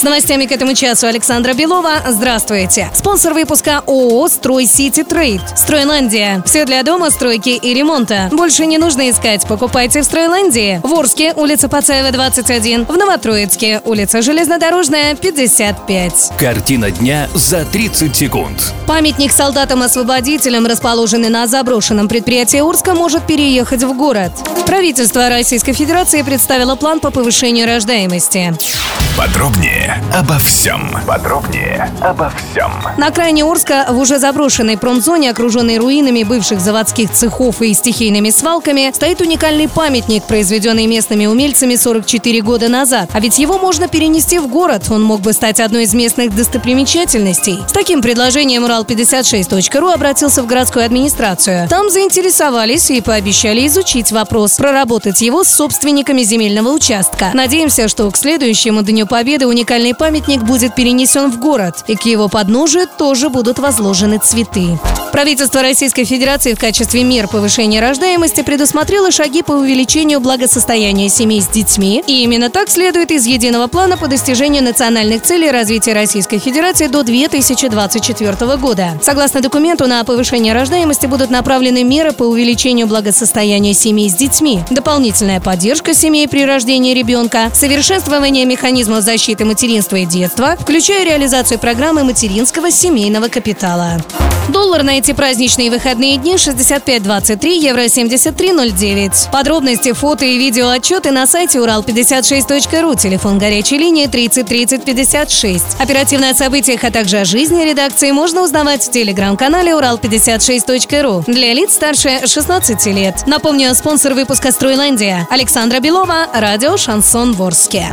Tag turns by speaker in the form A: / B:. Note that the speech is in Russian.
A: С новостями к этому часу Александра Белова. Здравствуйте. Спонсор выпуска ООО «Строй Сити Трейд». Стройландия. Все для дома, стройки и ремонта. Больше не нужно искать. Покупайте в Стройландии. В Орске, улица Пацаева, 21. В Новотроицке, улица Железнодорожная, 55.
B: Картина дня за 30 секунд.
A: Памятник солдатам-освободителям, расположенный на заброшенном предприятии Орска, может переехать в город. Правительство Российской Федерации представило план по повышению рождаемости.
C: Подробнее обо всем. Подробнее обо всем.
A: На окраине Орска, в уже заброшенной промзоне, окруженной руинами бывших заводских цехов и стихийными свалками, стоит уникальный памятник, произведенный местными умельцами 44 года назад. А ведь его можно перенести в город. Он мог бы стать одной из местных достопримечательностей. С таким предложением Урал56.ру обратился в городскую администрацию. Там заинтересовались и пообещали изучить вопрос, проработать его с собственниками земельного участка. Надеемся, что к следующему Дню Победы уникальный памятник будет перенесен в город, и к его подножию тоже будут возложены цветы. Правительство Российской Федерации в качестве мер повышения рождаемости предусмотрело шаги по увеличению благосостояния семей с детьми, и именно так следует из единого плана по достижению национальных целей развития Российской Федерации до 2024 года. Согласно документу, на повышение рождаемости будут направлены меры по увеличению благосостояния семей с детьми, дополнительная поддержка семей при рождении ребенка, совершенствование механизмов защиты материнства и детства, включая реализацию программы материнского семейного капитала. Доллар на эти праздничные выходные дни 65.23, евро 73.09. Подробности, фото и видео отчеты на сайте урал56.ру, телефон горячей линии 30 30 56. Оперативно о событиях, а также о жизни редакции можно узнавать в телеграм-канале урал56.ру для лиц старше 16 лет. Напомню, спонсор выпуска «Стройландия» Александра Белова, радио «Шансон Ворске».